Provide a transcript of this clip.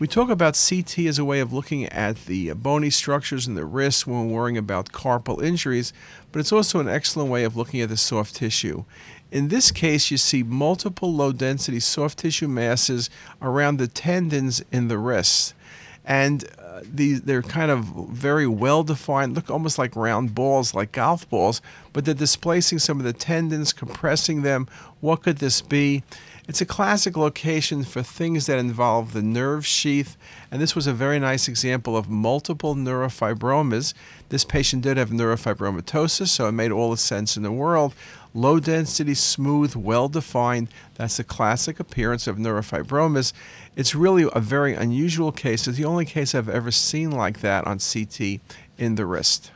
We talk about CT as a way of looking at the bony structures in the wrist when worrying about carpal injuries, but it's also an excellent way of looking at the soft tissue. In this case, you see multiple low density soft tissue masses around the tendons in the wrist. And uh, these, they're kind of very well defined, look almost like round balls, like golf balls, but they're displacing some of the tendons, compressing them. What could this be? It's a classic location for things that involve the nerve sheath, and this was a very nice example of multiple neurofibromas. This patient did have neurofibromatosis, so it made all the sense in the world. Low density, smooth, well defined. That's the classic appearance of neurofibromas. It's really a very unusual case. It's the only case I've ever seen like that on CT in the wrist.